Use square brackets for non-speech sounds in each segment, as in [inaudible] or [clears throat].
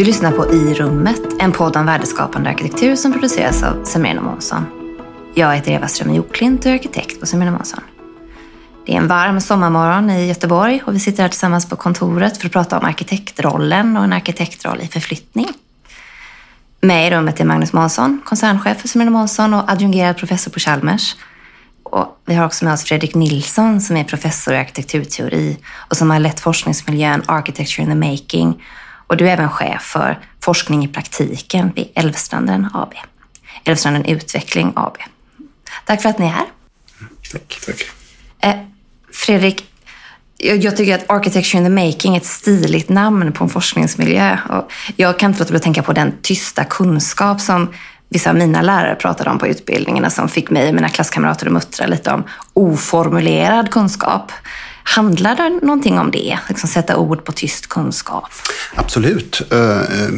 Du lyssnar på I rummet, en podd om värdeskapande arkitektur som produceras av Semrén Månsson. Jag heter Eva Ström Joklint och är arkitekt på Semrén Månsson. Det är en varm sommarmorgon i Göteborg och vi sitter här tillsammans på kontoret för att prata om arkitektrollen och en arkitektroll i förflyttning. Med i rummet är Magnus Månsson, koncernchef för Semrén Månsson och adjungerad professor på Chalmers. Och vi har också med oss Fredrik Nilsson som är professor i arkitekturteori och som har lett forskningsmiljön Architecture in the Making. Och du är även chef för forskning i praktiken vid Älvstranden AB. Älvstranden Utveckling AB. Tack för att ni är här. Tack. Tack. Eh, Fredrik, jag, tycker att Architecture in the Making är ett stiligt namn på en forskningsmiljö. Och jag kan inte låta bli att tänka på den tysta kunskap som vissa av mina lärare pratade om på utbildningarna som fick mig och mina klasskamrater att muttra lite om oformulerad kunskap. Handlar det någonting om det? Liksom sätta ord på tyst kunskap? Absolut. Eh, eh,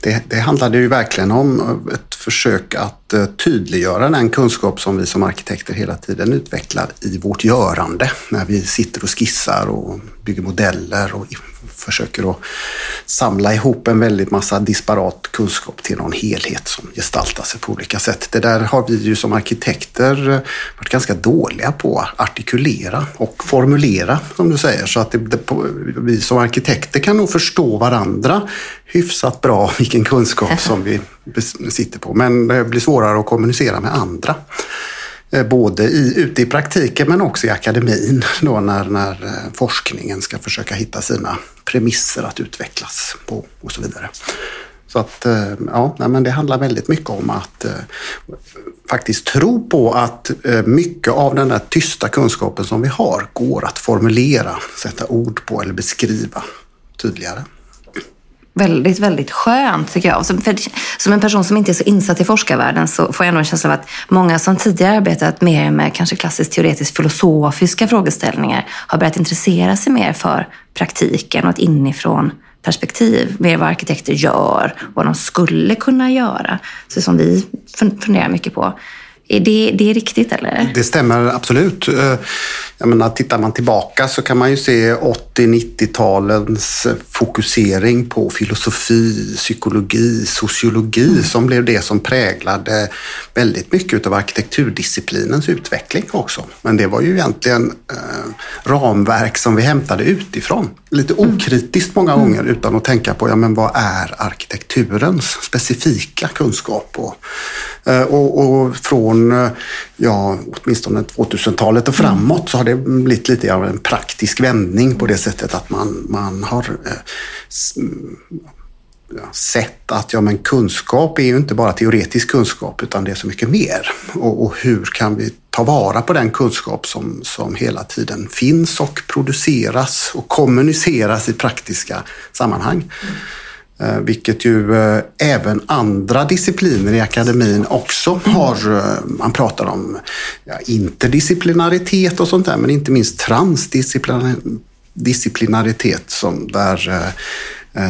det, det handlade ju verkligen om ett försök att eh, tydliggöra den kunskap som vi som arkitekter hela tiden utvecklar i vårt görande. När vi sitter och skissar och bygger modeller och försöker att samla ihop en väldigt massa disparat kunskap till någon helhet som gestaltar sig på olika sätt. Det där har vi ju som arkitekter eh, varit ganska dåliga på att artikulera och formulera, som du säger. Så att det, det, vi som arkitekter kan nog förstå varandra hyfsat bra [laughs] vilken kunskap som vi sitter på. Men det blir svårare att kommunicera med andra. Eh, både i, ute i praktiken men också i akademin [laughs] då när, när eh, forskningen ska försöka hitta sina premisser att utvecklas på och så vidare. Så att eh, ja, men det handlar väldigt mycket om att eh, faktiskt tro på att eh, mycket av den där tysta kunskapen som vi har går att formulera, sätta ord på eller beskriva tydligare väldigt, väldigt skönt tycker jag. Som, för, som en person som inte är så insatt i forskarvärlden så får jag ändå en känsla av att många som tidigare arbetat mer med kanske klassiskt teoretiskt filosofiska frågeställningar har börjat intressera sig mer för praktiken och ett inifrån perspektiv. Mer vad arkitekter gör, vad de skulle kunna göra. Så som vi funderar mycket på. Är det, det är riktigt eller? Det stämmer absolut. Eh, jag menar, tittar man tillbaka så kan man ju se 80-90-talens fokusering på filosofi, psykologi, sociologi mm. som blev det som präglade väldigt mycket av arkitekturdisciplinens utveckling också. Men det var ju egentligen eh, ramverk som vi hämtade utifrån. Lite mm. okritiskt många mm. gånger utan att tänka på ja, men vad är arkitekturens specifika kunskap. Och, eh, och, och från eh, ja, åtminstone 2000-talet och framåt så har det blivit lite av en praktisk vändning på det sättet att man, man har eh, mm, sett att ja, men kunskap är ju inte bara teoretisk kunskap utan det är så mycket mer. Och, och, hur kan vi ta vara på den kunskap som, som hela tiden finns och produceras och kommuniceras i praktiska sammanhang. Mm. Eh, vilket ju eh, även andra discipliner i akademin också har. Eh, man pratar om interdisciplinaritet och sånt där, men inte minst transdisciplinaritet som där,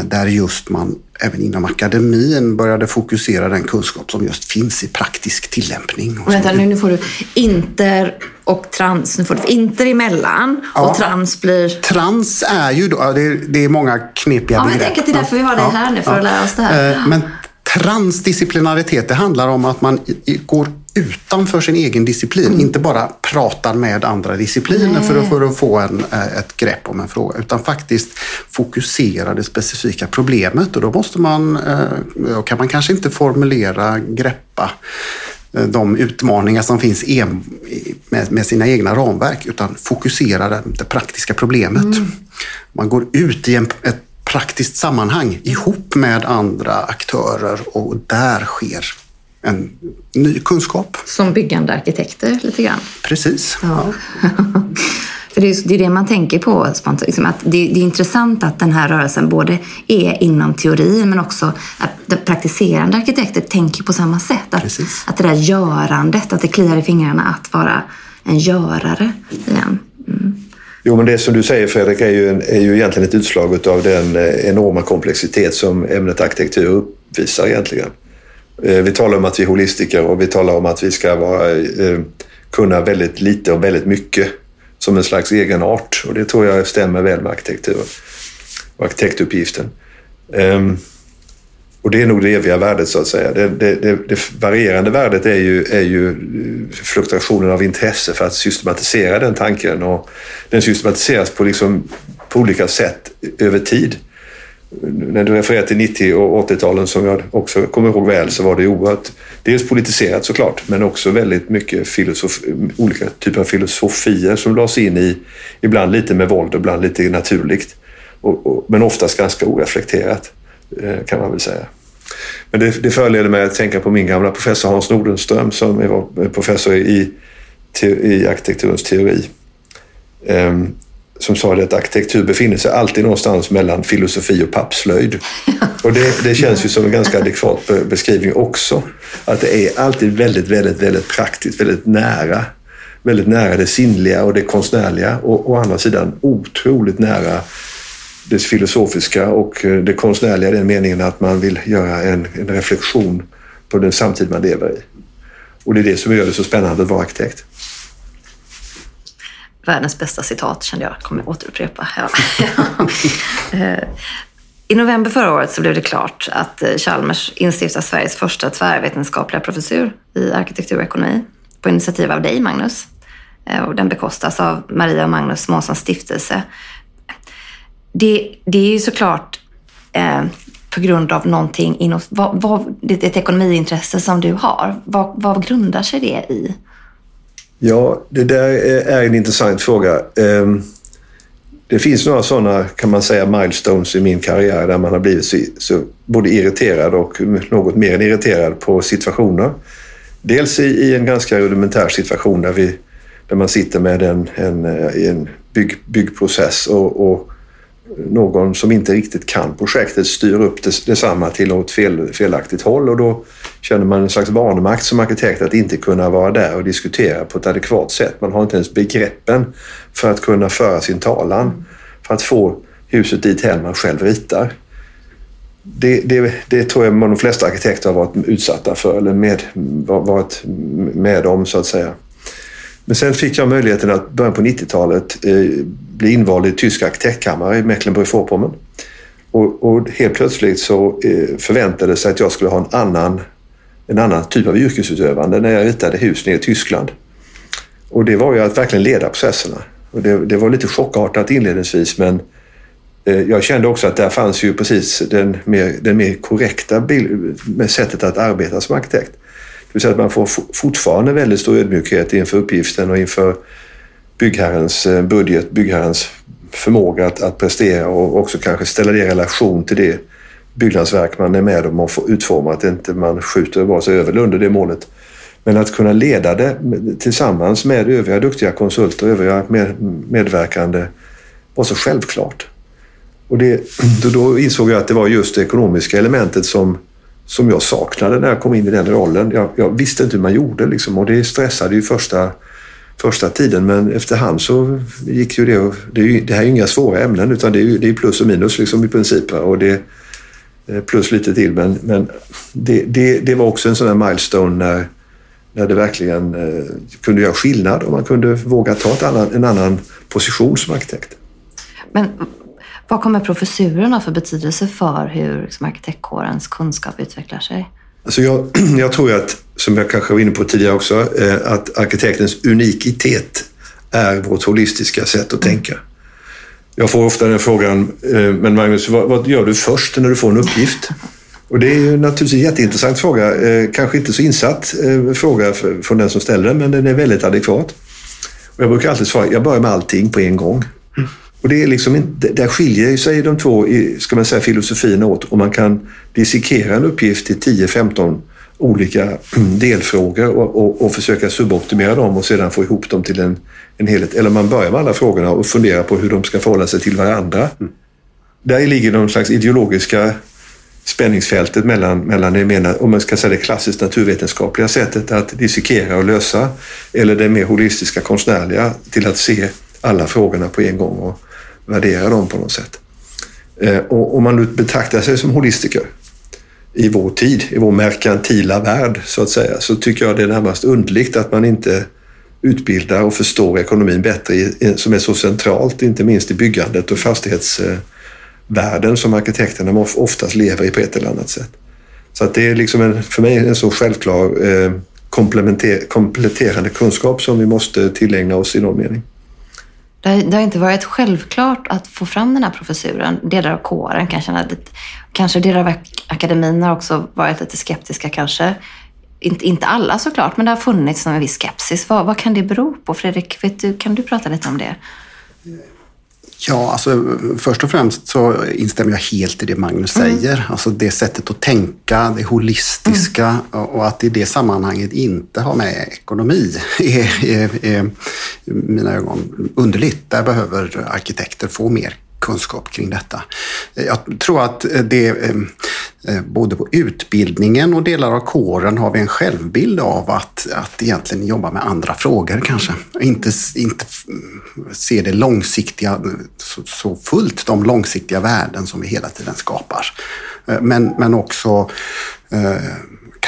där just man även inom akademin började fokusera den kunskap som just finns i praktisk tillämpning. Och vänta, nu, nu får du inter och trans. Nu får du inter emellan och trans blir... Trans är ju då, det är, det är många knepiga ja, begrepp. Jag tänker att det är därför vi har dig här nu, för att lära oss det här. Eh, men transdisciplinaritet, det handlar om att man går utanför sin egen disciplin. Mm. Inte bara pratar med andra discipliner för att, för att få en, eh, ett grepp om en fråga. Utan faktiskt fokusera det specifika problemet. Och då måste man, eh, kan man kanske inte formulera, greppa eh, de utmaningar som finns med sina egna ramverk utan fokusera det praktiska problemet. Mm. Man går ut i en, ett praktiskt sammanhang ihop med andra aktörer och där sker en ny kunskap. Som byggande arkitekter lite grann? Precis. Ja. [laughs] För det är, det är det man tänker på spontant. Liksom att det, det, är intressant att den här rörelsen både är inom teorin men också att praktiserande arkitekter tänker på samma sätt. Att, Precis. att det där görandet, att det kliar i fingrarna att vara en görare igen. Mm. Jo, men det som du säger Fredrik är ju, en, är ju egentligen ett utslag av den eh, enorma komplexitet som ämnet arkitektur uppvisar egentligen. Eh, vi talar om att vi är holistiker och vi talar om att vi ska vara, eh, kunna väldigt lite och väldigt mycket som en slags egen art. Och det tror jag stämmer väl med arkitektur och arkitektuppgiften. Ehm, och det är nog det eviga värdet så att säga. Det, det, det, det varierande värdet är ju, är ju eh, fluktuationen av intresse för att systematisera den tanken. Och den systematiseras på, liksom, på olika sätt över tid. När du refererar till 90 och 80-talen som jag också kommer ihåg väl så var det oerhört dels politiserat såklart men också väldigt mycket filosof, olika typer av filosofier som lades in i ibland lite med våld och ibland lite naturligt. Och, och, men oftast ganska oreflekterat. Eh, kan man väl säga. Men det, det föranleder mig att tänka på min gamla professor Hans Nordenström som var professor i, i arkitekturens teori. Um, som sa att arkitektur befinner sig alltid någonstans mellan filosofi och pappslöjd. [laughs] Och det, det känns ju som en ganska adekvat beskrivning också. Att det är alltid väldigt, väldigt, väldigt praktiskt, väldigt nära. Väldigt nära det sinnliga och det konstnärliga och å andra sidan otroligt nära det filosofiska och eh, det konstnärliga i den meningen att man vill göra en, en reflektion på den samtid man lever i. Och det är det som gör det så spännande att vara arkitekt. Världens bästa citat kände jag, kommer återupprepa. Ja. [laughs] Eh, I november förra året så blev det klart att eh, Chalmers instiftar Sveriges första tvärvetenskapliga professur i arkitektur och ekonomi på initiativ av dig, Magnus. Eh, och den bekostas av Maria och Magnus Månssons stiftelse det, det är ju såklart eh, på grund av någonting inom, vad, vad, det ett ekonomiintresse som du har. Vad, vad grundar sig det i? Ja, det där är en intressant fråga. Ehm, det finns några sådana, kan man säga, milestones i min karriär där man har blivit så, både irriterad och något mer än irriterad på situationer. Dels i, i en ganska rudimentär situation där, vi, där man sitter med en, en, eh, en bygg, byggprocess och, och någon som inte riktigt kan projektet styr upp det, detsamma till något fel, felaktigt håll och då känner man en slags vanmakt som arkitekt att inte kunna vara där och diskutera på ett adekvat sätt. Man har inte ens begreppen för att kunna föra sin talan för att få huset dit hem man själv ritar. Det, det, det tror jag de flesta arkitekter har varit utsatta för eller med, varit med om så att säga. Men sen fick jag möjligheten att början på 90-talet eh, bli invald i tysk arkitektkammare i Mecklenburg-Vorpommern. Och, och, helt plötsligt så eh, förväntades sig att jag skulle ha en annan, en annan typ av yrkesutövande när jag ritade hus nere i Tyskland. Och det var ju att verkligen leda processerna. Och det, det var lite chockartat inledningsvis men eh, jag kände också att där fanns ju precis den mer, den mer korrekta bild, med sättet att arbeta som arkitekt. Det vill säga att man får fortfarande väldigt stor ödmjukhet inför uppgiften och inför byggherrens eh, budget, byggherrens förmåga att, att prestera och också kanske ställa det i relation till det byggnadsverk man är med om att utforma. Att inte man skjuter vare sig över eller under det målet. Men att kunna leda det tillsammans med övriga duktiga konsulter och övriga med, medverkande var så självklart. Och det, [clears throat] då, då insåg jag att det var just det ekonomiska elementet som som jag saknade när jag kom in i den rollen. Jag, jag visste inte hur man gjorde liksom, och det stressade ju första, första tiden men efterhand så gick ju det. Och, det, är ju, det här är ju inga svåra ämnen utan det är, ju, det är plus och minus liksom, i princip. Och det, plus lite till men, men det, det, det var också en sån här milestone när, när det verkligen eh, kunde göra skillnad och man kunde våga ta ett annan, en annan position som arkitekt. Men vad kommer professurerna för betydelse för hur liksom, arkitektkårens kunskap utvecklar sig? Alltså jag, [clears throat] jag tror att, som jag kanske var inne på tidigare också, eh, att arkitektens unikitet är vårt holistiska sätt att tänka. Jag får ofta den frågan, eh, men Magnus, vad, vad, gör du först när du får en uppgift? Och det är naturligtvis en jätteintressant fråga. Eh, kanske inte så insatt fråga från den som ställer den, men den är väldigt adekvat. Och jag brukar alltid svara, jag börjar med allting på en gång. Och det är liksom inte, där skiljer sig de två ska man säga, filosofierna åt och man kan dissekera en uppgift till 10-15 olika delfrågor och, och, och, försöka suboptimera dem och sedan få ihop dem till en, en helhet. Eller man börjar med alla frågorna och funderar på hur de ska förhålla sig till varandra. Mm. Där ligger någon slags ideologiska spänningsfältet mellan, mellan det menar, om man ska säga det klassiskt naturvetenskapliga sättet att dissekera och lösa eller det mer holistiska konstnärliga till att se alla frågorna på en gång och värdera dem på något sätt. Eh, och om man nu betraktar sig som holistiker i vår tid, i vår merkantila värld så att säga, så tycker jag det är närmast undligt att man inte utbildar och förstår ekonomin bättre som är så centralt, inte minst i byggandet och fastighetsvärlden som arkitekterna oftast lever i på ett eller annat sätt. Så att det är liksom en, för mig en så självklar eh, kompletterande kunskap som vi måste tillägna oss i någon mening. Det har, det har, inte varit självklart att få fram den här professuren. Delar av kåren kan känna lite, kanske delar av akademin har också varit lite skeptiska kanske. Inte, inte alla såklart, men det har funnits en viss skepsis. Vad, vad kan det bero på? Fredrik, vet du, kan du prata lite om det? Ja, alltså först och främst så instämmer jag helt i det Magnus mm. säger. Alltså det sättet att tänka, det holistiska mm. och att i det sammanhanget inte ha med ekonomi [laughs] är, är, är mina ögon underligt. Där behöver arkitekter få mer kunskap kring detta. Eh, jag tror att eh, det eh, både på utbildningen och delar av kåren har vi en självbild av att, att egentligen jobba med andra frågor kanske. Inte, inte mm, se det långsiktiga, så, så fullt de långsiktiga värden som vi hela tiden skapar. Men, men också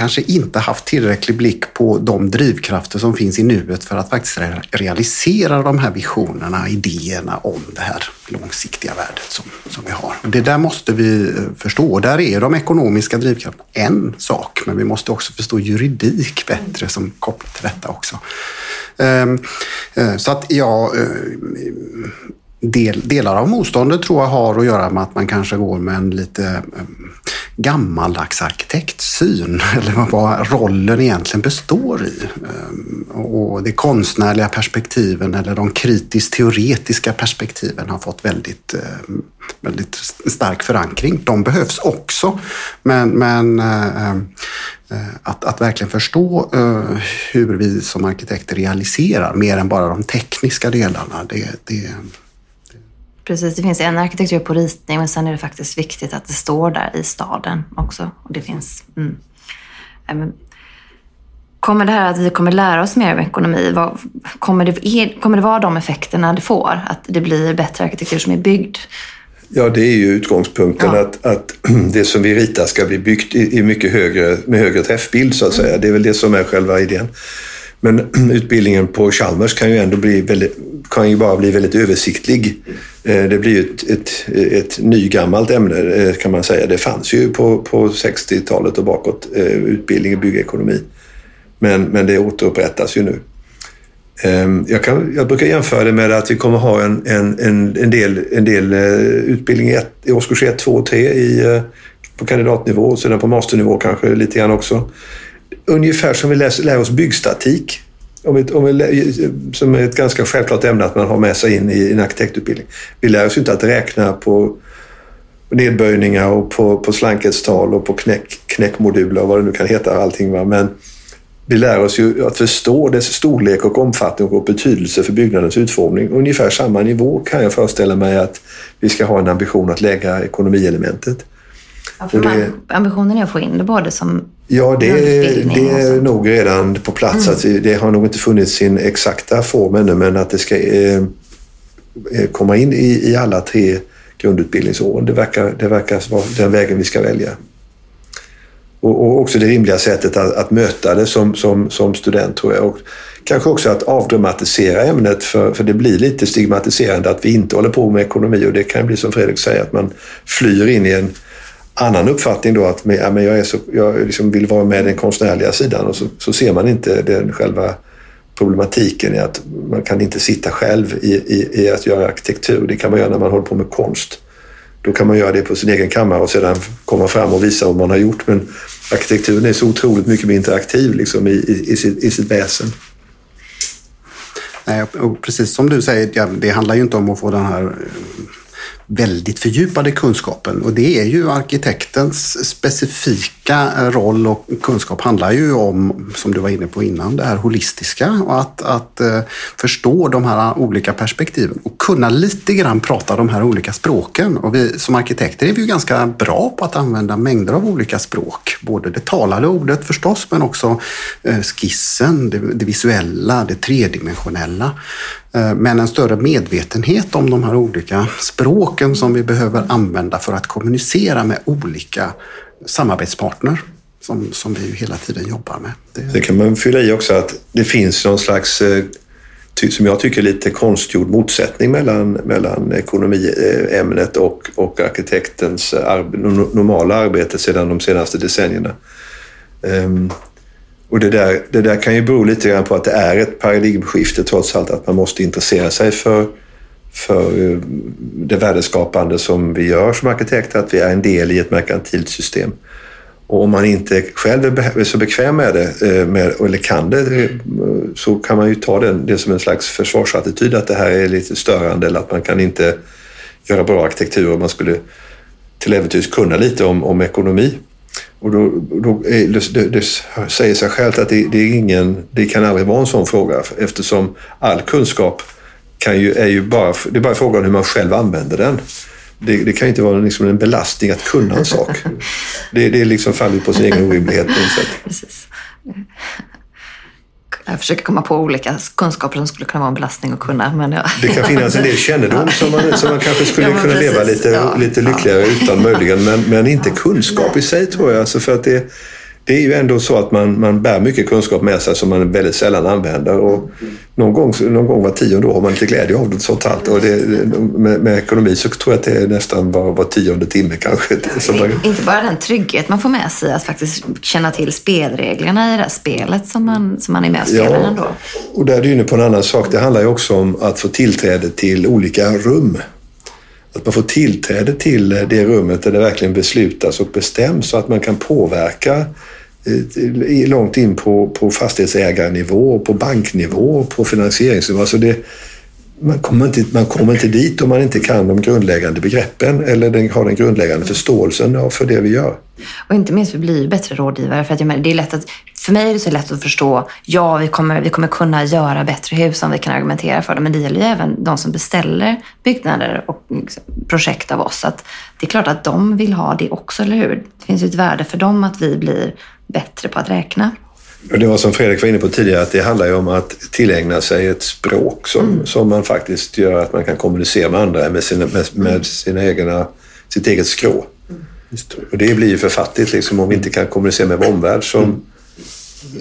kanske inte haft tillräcklig blick på de drivkrafter som finns i nuet för att faktiskt realisera de här visionerna, idéerna om det här långsiktiga värdet som, som vi har. Det där måste vi eh, förstå. Där är de ekonomiska drivkrafterna en sak, men vi måste också förstå juridik bättre som kopplat till detta också. Ehm, eh, så att jag eh, del, delar av motståndet tror jag har att göra med att man kanske går med en lite eh, gammaldags arkitektsyn [laughs] eller vad rollen egentligen består i. Eh, och de konstnärliga perspektiven eller de kritiskt teoretiska perspektiven har fått väldigt, eh, väldigt stark förankring. De behövs också, men, men att, att verkligen förstå hur vi som arkitekter realiserar mer än bara de tekniska delarna, det, det Precis, det finns en arkitektur på ritning men sen är det faktiskt viktigt att det står där i staden också. Och det finns... Mm. Kommer det här att vi kommer lära oss mer om ekonomi, vad, kommer, det, kommer det vara de effekterna det får? Att det blir bättre arkitektur som är byggd? Ja, det är ju utgångspunkten ja. att, att [clears throat] det som vi ritar ska bli byggt i, i mycket högre, med högre träffbild så att säga. Det är väl det som är själva idén. Men [clears throat] utbildningen på Chalmers kan ju ändå bli väldigt, kan ju bara bli väldigt översiktlig. Eh, det blir ju ett, ett, ett nygammalt ämne eh, kan man säga. Det fanns ju på, på 60-talet och bakåt, eh, utbildning i byggekonomi. Men, men det återupprättas ju nu. Ehm, jag, kan, jag brukar jämföra det med att vi kommer ha en, en, en, en del, en del utbildning i, ett, i årskurs 1, 2 och 3 i, på kandidatnivå och sedan på masternivå kanske lite grann också ungefär som vi läser, lär oss byggstatik. Om vi, om vi, som är ett ganska självklart ämne att man har med sig in i en arkitektutbildning. Vi lär oss inte att räkna på nedböjningar och på, på slankhetstal och på knäck, knäckmoduler och vad det nu kan heta allting. Va? Men vi lär oss ju att förstå dess storlek och omfattning och betydelse för byggnadens utformning. Ungefär samma nivå kan jag föreställa mig att vi ska ha en ambition att lägga ekonomielementet. Ja, för det, ambitionen är att få in det både som Ja, det, det är nog redan på plats. Mm. Att det har nog inte funnits sin exakta form ännu, men att det ska eh, eh, komma in i, i alla tre grundutbildningsåren. Det verkar, det verkar vara den vägen vi ska välja. Och, och också det rimliga sättet att, att, möta det som, som, som student, tror jag. Och kanske också att avdramatisera ämnet, för, för det blir lite stigmatiserande att vi inte håller på med ekonomi och det kan bli som Fredrik säger, att man flyr in i en annan uppfattning då att ja, men jag, är så, jag liksom vill vara med den konstnärliga sidan och så, så ser man inte den själva problematiken i att man kan inte sitta själv i, i, i, att göra arkitektur. Det kan man göra när man håller på med konst. Då kan man göra det på sin egen kammare och sedan komma fram och visa vad man har gjort. Men arkitekturen är så otroligt mycket mer interaktiv liksom, i, i, i, sitt, i sitt väsen. Nej, precis som du säger, det handlar ju inte om att få den här eh, väldigt fördjupade kunskapen och det är ju arkitektens specifika roll och kunskap handlar ju om, som du var inne på innan, det här holistiska och att, att eh, förstå de här olika perspektiven och kunna lite grann prata de här olika språken. Och vi som arkitekter är vi ju ganska bra på att använda mängder av olika språk, både det talade ordet förstås, men också eh, skissen, det, det visuella, det tredimensionella. Eh, men en större medvetenhet om de här olika språken som vi behöver använda för att kommunicera med olika samarbetspartner som, som vi hela tiden jobbar med. Det... det kan man fylla i också att det finns någon slags eh, som jag tycker, lite konstgjord motsättning mellan, mellan ekonomiämnet och, och arkitektens arbe, normala arbete sedan de senaste decennierna. Um, och det där, det där kan ju bero lite grann på att det är ett paradigmskifte trots allt, att man måste intressera sig för, för eh, det värdeskapande som vi gör som arkitekter, att vi är en del i ett merkantilt system. Och om man inte själv är så bekväm med det, eh, med, eller kan det, eh, så kan man ju ta det, det som en slags försvarsattityd att det här är lite störande eller att man kan inte göra bra arkitektur om man skulle till äventyrs kunna lite om, om ekonomi. Och då, då är, det, det, säger sig självt att det, det, är ingen, det kan aldrig vara en sån fråga eftersom all kunskap kan ju, är ju bara, det är bara frågan om hur man själv använder den. Det, det kan ju inte vara liksom en belastning att kunna en sak. [laughs] Det, det liksom faller på sin egen orimlighet på något sätt. Precis. Jag försöker komma på olika kunskaper som skulle kunna vara en belastning att kunna. Men ja. Det kan finnas en del kännedom som man, som man kanske skulle [laughs] ja, kunna precis. leva lite, ja. lite lyckligare utan möjligen. Men, men inte kunskap i sig tror jag. Alltså för att det, det är ju ändå så att man, man bär mycket kunskap med sig som man väldigt sällan använder. Och någon, gång, någon gång var tionde år har man lite glädje av det. Sånt allt. Och det, med, med, ekonomi så tror jag att det är nästan var, var tionde timme kanske. Man... Inte bara den trygghet man får med sig att faktiskt känna till spelreglerna i det här spelet som man, som man är med och spelar ja, ändå. Och där är du inne på en annan sak. Det handlar ju också om att få tillträde till olika rum. Att man får tillträde till eh, det rummet där det verkligen beslutas och bestäms så att man kan påverka eh, långt in på, på fastighetsägarnivå, på banknivå, på finansieringsnivå. Alltså det, man, kommer inte, man kommer inte dit om man inte kan de grundläggande begreppen eller den, har den grundläggande förståelsen för det vi gör. Och inte minst, vi blir bättre rådgivare. För att jag menar, det är lätt att, för mig är det så lätt att förstå, ja, vi kommer, vi kommer kunna göra bättre hus om vi kan argumentera för det. Men det gäller ju även de som beställer byggnader och liksom projekt av oss. Att det är klart att de vill ha det också, eller hur? Det finns ju ett värde för dem att vi blir bättre på att räkna. Och det var som Fredrik var inne på tidigare, att det handlar ju om att tillägna sig ett språk som, mm. som man faktiskt gör att man kan kommunicera med andra med, sina, med, med sina egna, sitt eget skrå. Mm. Och det blir ju för fattigt liksom, om vi inte kan kommunicera med vår omvärld. Som, mm.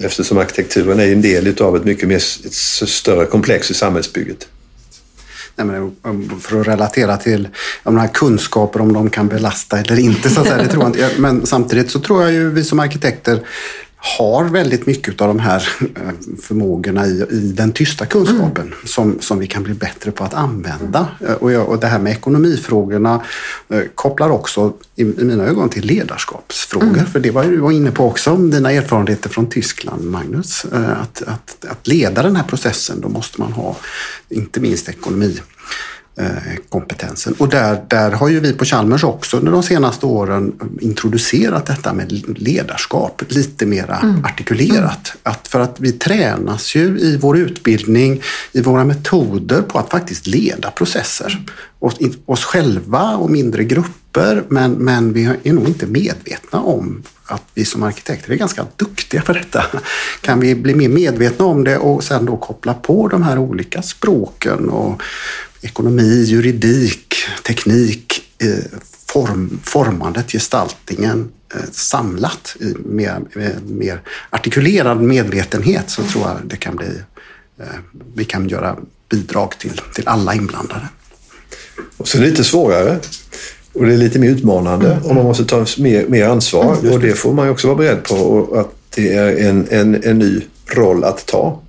Eftersom arkitekturen är en del av ett mycket mer, ett större komplex i samhällsbygget. Nej, men för att relatera till de här kunskaper om de kan belasta eller inte. Så att säga, det tror jag inte. Men samtidigt så tror jag ju vi som arkitekter har väldigt mycket av de här eh, förmågorna i, i den tysta kunskapen mm. som, som vi kan bli bättre på att använda. Eh, och, jag, och det här med ekonomifrågorna eh, kopplar också i, i mina ögon till ledarskapsfrågor. Mm. För det var du var inne på också, om dina erfarenheter från Tyskland, Magnus. Att, att, att leda den här processen, då måste man ha inte minst ekonomi kompetensen. Och där, där har ju vi på Chalmers också under de senaste åren introducerat detta med ledarskap lite mera mm. artikulerat. Mm. Att för att vi tränas ju i vår utbildning, i våra metoder på att faktiskt leda processer. Oss, oss själva och mindre grupper, men, men vi är nog inte medvetna om att vi som arkitekter är ganska duktiga på detta. Kan vi bli mer medvetna om det och sen då koppla på de här olika språken och ekonomi, juridik, teknik, eh, form, formandet, gestaltningen eh, samlat i mer, mer artikulerad medvetenhet så tror jag det kan bli, eh, vi kan göra bidrag till, till alla inblandade. Och så är det lite svårare och det är lite mer utmanande mm. och man måste ta mer, mer ansvar mm, och det får man också vara beredd på och att det är en, en, en ny roll att ta.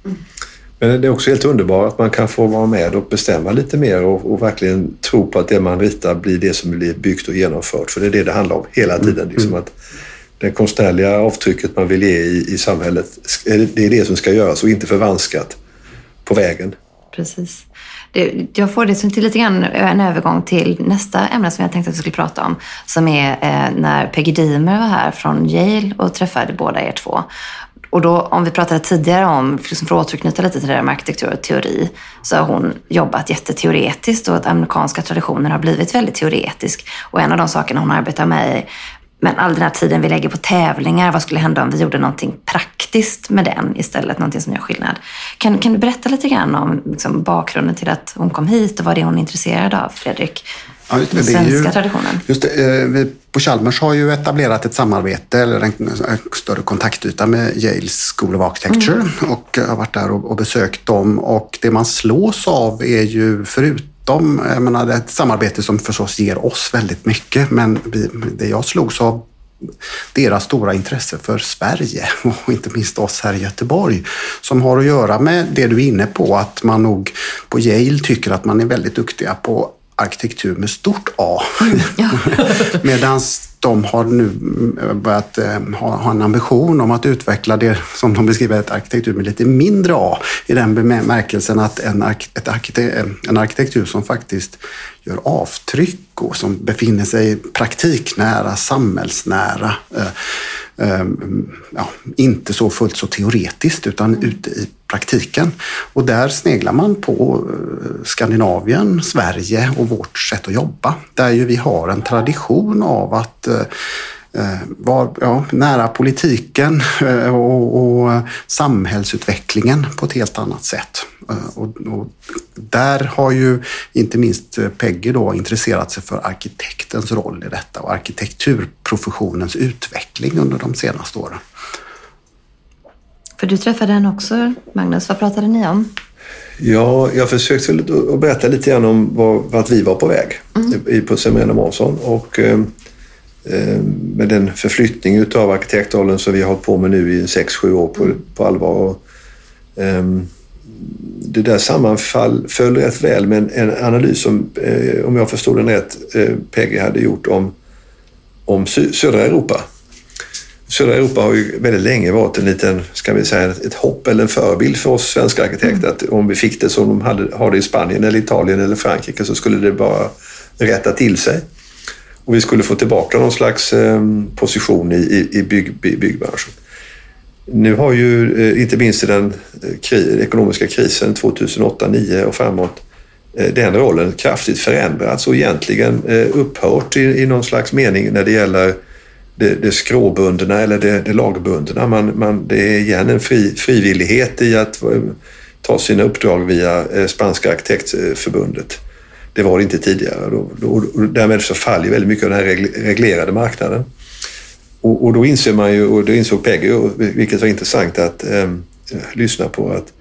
Mm. Men det är också helt underbart att man kan få vara med och bestämma lite mer och, och, verkligen tro på att det man ritar blir det som blir byggt och genomfört. För det är det det handlar om hela tiden. Mm. Liksom att det konstnärliga avtrycket man vill ge i, i samhället, det är det som ska göras och inte förvanskat på vägen. Precis. Det, jag får det till lite grann en övergång till nästa ämne som jag tänkte att vi skulle prata om. Som är eh, när Peggy Deemer var här från Yale och träffade båda er två. Och då, om vi pratade tidigare om, liksom för att återknyta lite till det där med arkitektur och teori, så har hon jobbat jätteteoretiskt och att amerikanska traditioner har blivit väldigt teoretisk. Och en av de sakerna hon arbetar med är men all den här tiden vi lägger på tävlingar, vad skulle hända om vi gjorde någonting praktiskt med den istället? Någonting som gör skillnad. Kan, kan du berätta lite grann om liksom, bakgrunden till att hon kom hit och vad det är hon är intresserad av, Fredrik? Ja, Den svenska ju, traditionen. Just det, eh, vi på Chalmers har ju etablerat ett samarbete eller en, en större kontaktyta med Yales School of Architecture mm. och har varit där och, och, besökt dem. Och det man slås av är ju förutom jag menar, det är ett samarbete som förstås ger oss väldigt mycket, men vi, det jag slogs av deras stora intresse för Sverige [laughs] och inte minst oss här i Göteborg som har att göra med det du är inne på att man nog på Yale tycker att man är väldigt duktiga på arkitektur med stort A. Ja. [laughs] Medan de har nu börjat eh, ha, en ambition om att utveckla det som de beskriver ett arkitektur med lite mindre A i den bemärkelsen att en, ett arkite en arkitektur som faktiskt gör avtryck och som befinner sig praktiknära, samhällsnära. Eh, eh, ja, inte så fullt så teoretiskt utan mm. ute i praktiken. Och där sneglar man på eh, Skandinavien, Sverige och vårt sätt att jobba. Där ju vi har en tradition av att eh, var ja, nära politiken och, och, samhällsutvecklingen på ett helt annat sätt. Och, och, där har ju inte minst Peggy då intresserat sig för arkitektens roll i detta och arkitekturprofessionens utveckling under de senaste åren. För du träffade henne också, Magnus. Vad pratade ni om? Ja, jag försökte att berätta lite grann om vart vi var på väg mm. på Seminarium Månsson. Och eh, eh, med den förflyttning av arkitektrollen som vi har hållit på med nu i 6-7 år på, på allvar. Och, eh, det där sammanföll rätt väl med en, analys som, eh, om jag förstod den rätt, eh, Peggy hade gjort om, om södra Europa södra Europa har ju väldigt länge varit en liten, ska vi säga, ett hopp eller en förebild för oss svenska arkitekter. Mm. Att om vi fick det som de hade, har det i Spanien eller Italien eller Frankrike så skulle det bara rätta till sig. Och vi skulle få tillbaka någon slags ehm, position i, i, i bygg, byggbranschen. Nu har ju, eh, inte minst i den eh, kri, ekonomiska krisen 2008-2009 och framåt, eh, den rollen kraftigt förändrats och egentligen upphört i, i någon slags mening när det gäller det, det skråbundna eller det, det lagbundna. Man, man, det är igen en fri, frivillighet i att ta sina uppdrag via Spanska arkitektförbundet. Det var det inte tidigare. Då, då, och därmed så faller väldigt mycket av den här reglerade marknaden. Och, och då inser man ju, och det insåg Peggy, vilket var intressant att eh, lyssna på, att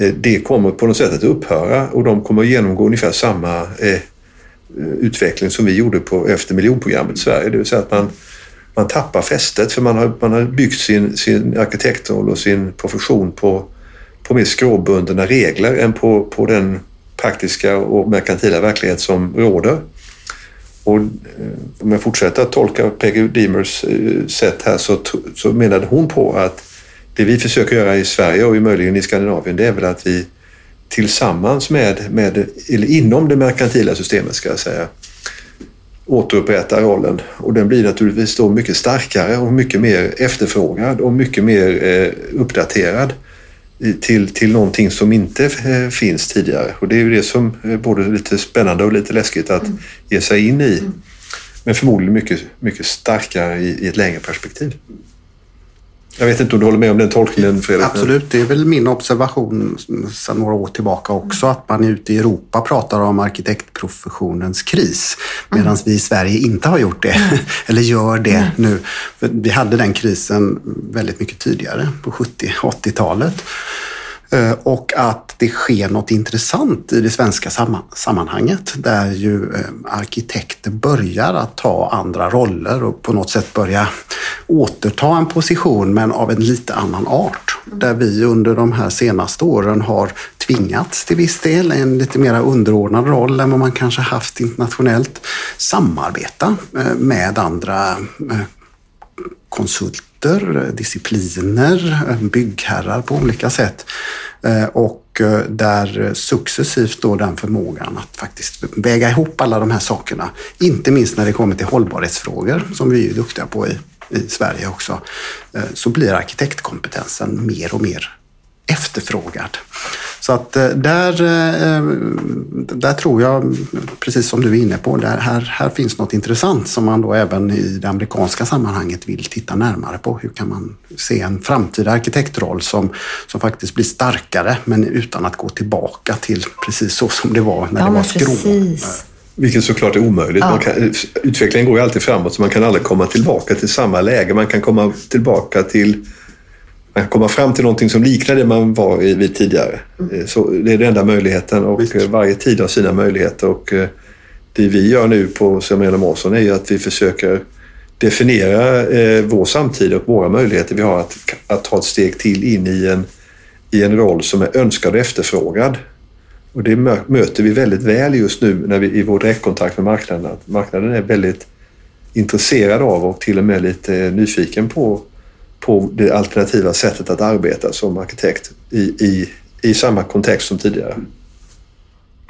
eh, det kommer på något sätt att upphöra och de kommer att genomgå ungefär samma eh, utveckling som vi gjorde på, efter miljonprogrammet i Sverige. Det vill säga att man man tappar fästet för man har, man har byggt sin, sin arkitektroll och sin profession på, på mer skråbundna regler än på, på den praktiska och merkantila verklighet som råder. Och eh, om jag fortsätter att tolka Peggy Demers eh, sätt här så, så menade hon på att det vi försöker göra i Sverige och möjligen i Skandinavien det är väl att vi tillsammans med, med eller inom det merkantila systemet ska jag säga, återupprätta rollen och den blir naturligtvis då mycket starkare och mycket mer efterfrågad och mycket mer eh, uppdaterad till, till någonting som inte eh, finns tidigare. Och det är ju det som är både lite spännande och lite läskigt att mm. ge sig in i. Mm. Men förmodligen mycket, mycket starkare i, i ett längre perspektiv. Jag vet inte om du håller med om den tolkningen Fredrik? Absolut, det är väl min observation sedan några år tillbaka också att man ute i Europa pratar om arkitektprofessionens kris medan mm. vi i Sverige inte har gjort det mm. [laughs] eller gör det mm. nu. För vi hade den krisen väldigt mycket tidigare på 70-80-talet. Eh, och att det sker något intressant i det svenska sammanhanget där ju eh, arkitekter börjar att ta andra roller och på något sätt börja återta en position men av en lite annan art. Där vi under de här senaste åren har tvingats till viss del, en lite mer underordnad roll än vad man kanske haft internationellt, samarbeta eh, med andra konsulter, discipliner, byggherrar på olika sätt. Eh, och eh, där successivt då den förmågan att faktiskt väga ihop alla de här sakerna, inte minst när det kommer till hållbarhetsfrågor som vi är duktiga på i, i Sverige också, eh, så blir arkitektkompetensen mer och mer efterfrågad. Så att eh, där, eh, där tror jag, precis som du är inne på, där, här, här finns något intressant som man då även i det amerikanska sammanhanget vill titta närmare på. Hur kan man se en framtida arkitektroll som, som faktiskt blir starkare men utan att gå tillbaka till precis så som det var när ja, det var skrå, Vilket såklart är omöjligt. Ja. Kan, utvecklingen går ju alltid framåt så man kan aldrig komma tillbaka till samma läge. Man kan komma tillbaka till man komma fram till någonting som liknar det man var vid tidigare. Mm. Så det är den enda möjligheten och Visst. varje tid har sina möjligheter. Och eh, det vi gör nu på Samuel Månsson är ju att vi försöker definiera eh, vår samtid och våra möjligheter vi har att, att ta ett steg till in i en, i en roll som är önskad och efterfrågad. Och det möter vi väldigt väl just nu när vi, i vår direktkontakt med marknaden. Att marknaden är väldigt intresserad av och till och med lite nyfiken på, på det alternativa sättet att arbeta som arkitekt i, i, i samma kontext som tidigare.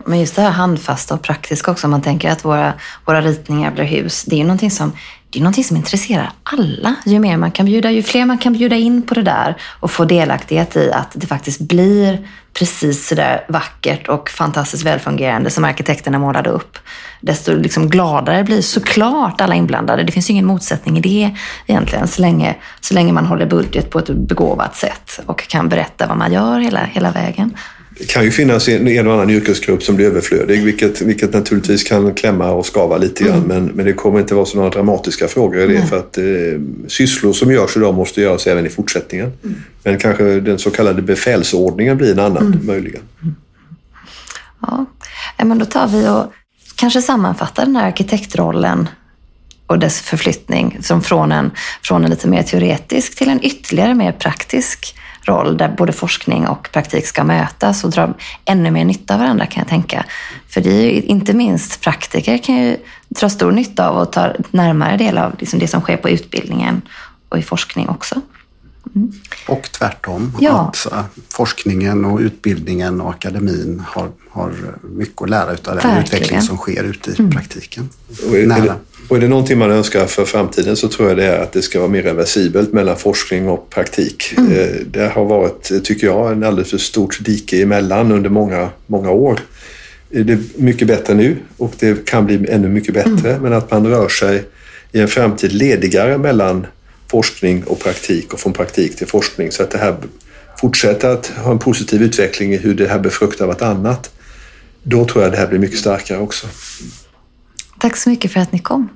Men just det här handfasta och praktiska också, om man tänker att våra, våra ritningar blir hus. Det är någonting som det är någonting som intresserar alla. Ju mer man kan bjuda, ju fler man kan bjuda in på det där och få delaktighet i att det faktiskt blir precis sådär vackert och fantastiskt välfungerande som arkitekterna målade upp. Desto liksom gladare blir såklart alla inblandade. Det finns ju ingen motsättning i det egentligen, så länge, så länge man håller budget på ett begåvat sätt och kan berätta vad man gör hela, hela vägen. Det kan ju finnas en, en och annan yrkesgrupp som blir överflödig, vilket, vilket naturligtvis kan klämma och skava lite grann. Mm. Men, men det kommer inte vara så några dramatiska frågor i det. Mm. För att eh, sysslor som görs idag måste göras även i fortsättningen. Mm. Men kanske den så kallade befälsordningen blir en annan, mm. möjligen. Ja, men då tar vi och kanske sammanfattar den här arkitektrollen och dess förflyttning som från en, från en lite mer teoretisk till en ytterligare mer praktisk roll där både forskning och praktik ska mötas och dra ännu mer nytta av varandra kan jag tänka. För det är ju, inte minst praktiker kan ju dra stor nytta av och ta närmare del av liksom det som sker på utbildningen och i forskning också. Mm. Och tvärtom, ja. att äh, forskningen och utbildningen och akademin har, har mycket att lära av den Verkligen. utveckling som sker ute i mm. praktiken. Och är, det, och är det någonting man önskar för framtiden så tror jag det är att det ska vara mer reversibelt mellan forskning och praktik. Mm. Eh, det har varit, tycker jag, en alldeles för stort dike emellan under många, många år. Det är mycket bättre nu och det kan bli ännu mycket bättre, mm. men att man rör sig i en framtid ledigare mellan forskning och praktik och från praktik till forskning så att det här fortsätter att ha en positiv utveckling i hur det här befruktar vartannat. Då tror jag det här blir mycket starkare också. Tack så mycket för att ni kom.